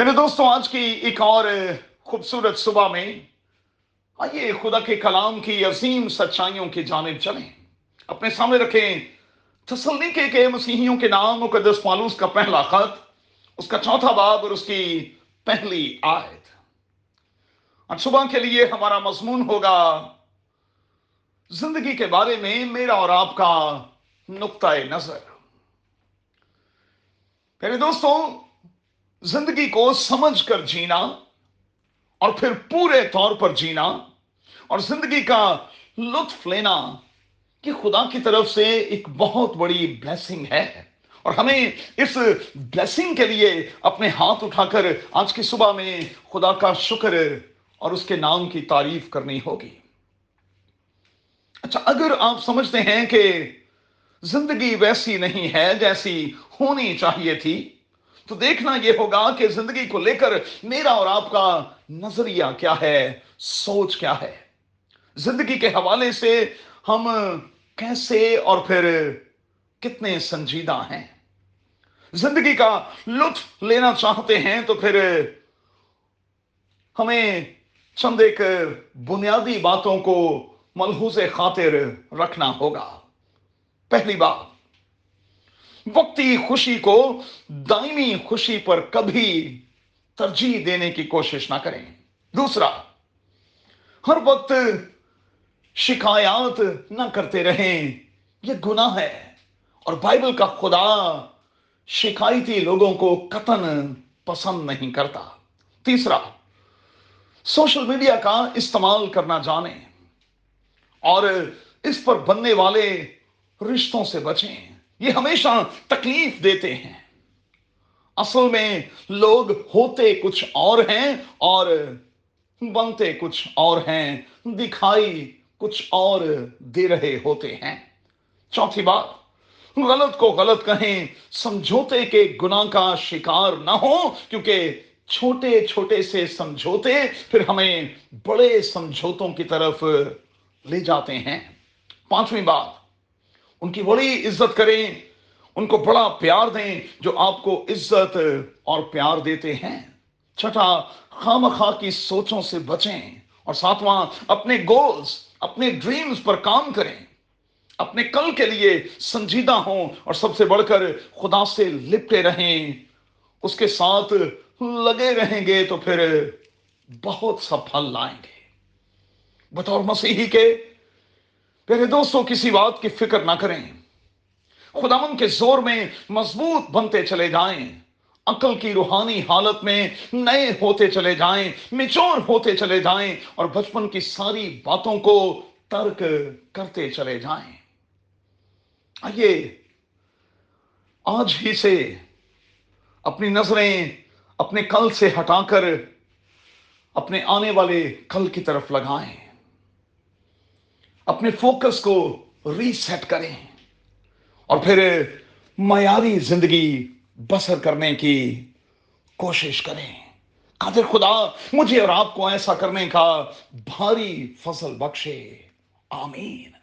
میرے دوستوں آج کی ایک اور خوبصورت صبح میں آئیے خدا کے کلام کی عظیم سچائیوں کی جانب چلیں۔ اپنے سامنے رکھیں تسلی کے کہ مسیحیوں کے نام مقدس پالوس کا پہلا خط، اس کا چوتھا باب اور اس کی پہلی آیت۔ آج صبح کے لیے ہمارا مضمون ہوگا زندگی کے بارے میں میرا اور آپ کا نقطۂ نظر۔ میرے دوستوں زندگی کو سمجھ کر جینا اور پھر پورے طور پر جینا اور زندگی کا لطف لینا یہ خدا کی طرف سے ایک بہت بڑی بلیسنگ ہے اور ہمیں اس بلیسنگ کے لیے اپنے ہاتھ اٹھا کر آج کی صبح میں خدا کا شکر اور اس کے نام کی تعریف کرنی ہوگی۔ اچھا اگر آپ سمجھتے ہیں کہ زندگی ویسی نہیں ہے جیسی ہونی چاہیے تھی تو دیکھنا یہ ہوگا کہ زندگی کو لے کر میرا اور آپ کا نظریہ کیا ہے، سوچ کیا ہے۔ زندگی کے حوالے سے ہم کیسے اور پھر کتنے سنجیدہ ہیں۔ زندگی کا لطف لینا چاہتے ہیں تو پھر ہمیں چند ایک بنیادی باتوں کو ملحوظ خاطر رکھنا ہوگا۔ پہلی بات وقتی خوشی کو دائمی خوشی پر کبھی ترجیح دینے کی کوشش نہ کریں۔ دوسرا، ہر وقت شکایات نہ کرتے رہیں۔ یہ گناہ ہے۔ اور بائبل کا خدا شکایتی لوگوں کو قطن پسند نہیں کرتا۔ تیسرا، سوشل میڈیا کا استعمال کرنا جانیں اور اس پر بننے والے رشتوں سے بچیں۔ یہ ہمیشہ تکلیف دیتے ہیں۔ اصل میں لوگ ہوتے کچھ اور ہیں اور بنتے کچھ اور ہیں، دکھائی کچھ اور دے رہے ہوتے ہیں۔ چوتھی بات، غلط کو غلط کہیں، سمجھوتے کے گناہ کا شکار نہ ہو، کیونکہ چھوٹے چھوٹے سے سمجھوتے پھر ہمیں بڑے سمجھوتوں کی طرف لے جاتے ہیں۔ پانچویں بات ان کی بڑی عزت کریں، ان کو بڑا پیار دیں جو آپ کو عزت اور پیار دیتے ہیں۔ چھٹا خام خواہ کی سوچوں سے بچیں اور ساتواں اپنے گولز اپنے ڈریمز پر کام کریں۔ اپنے کل کے لیے سنجیدہ ہوں اور سب سے بڑھ کر خدا سے لپٹے رہیں۔ اس کے ساتھ لگے رہیں گے تو پھر بہت سا پھل لائیں گے۔ بطور مسیحی کے پیارے دوستوں، کسی بات کی فکر نہ کریں۔ خداون کے زور میں مضبوط بنتے چلے جائیں۔ عقل کی روحانی حالت میں نئے ہوتے چلے جائیں۔ مچور ہوتے چلے جائیں۔ اور بچپن کی ساری باتوں کو ترک کرتے چلے جائیں۔ آئیے، آج ہی سے اپنی نظریں اپنے کل سے ہٹا کر اپنے آنے والے کل کی طرف لگائیں۔ اپنے فوکس کو ریسیٹ کریں اور پھر معیاری زندگی بسر کرنے کی کوشش کریں۔ قادر خدا، مجھے اور آپ کو ایسا کرنے کا بھاری فصل بخشے۔ آمین۔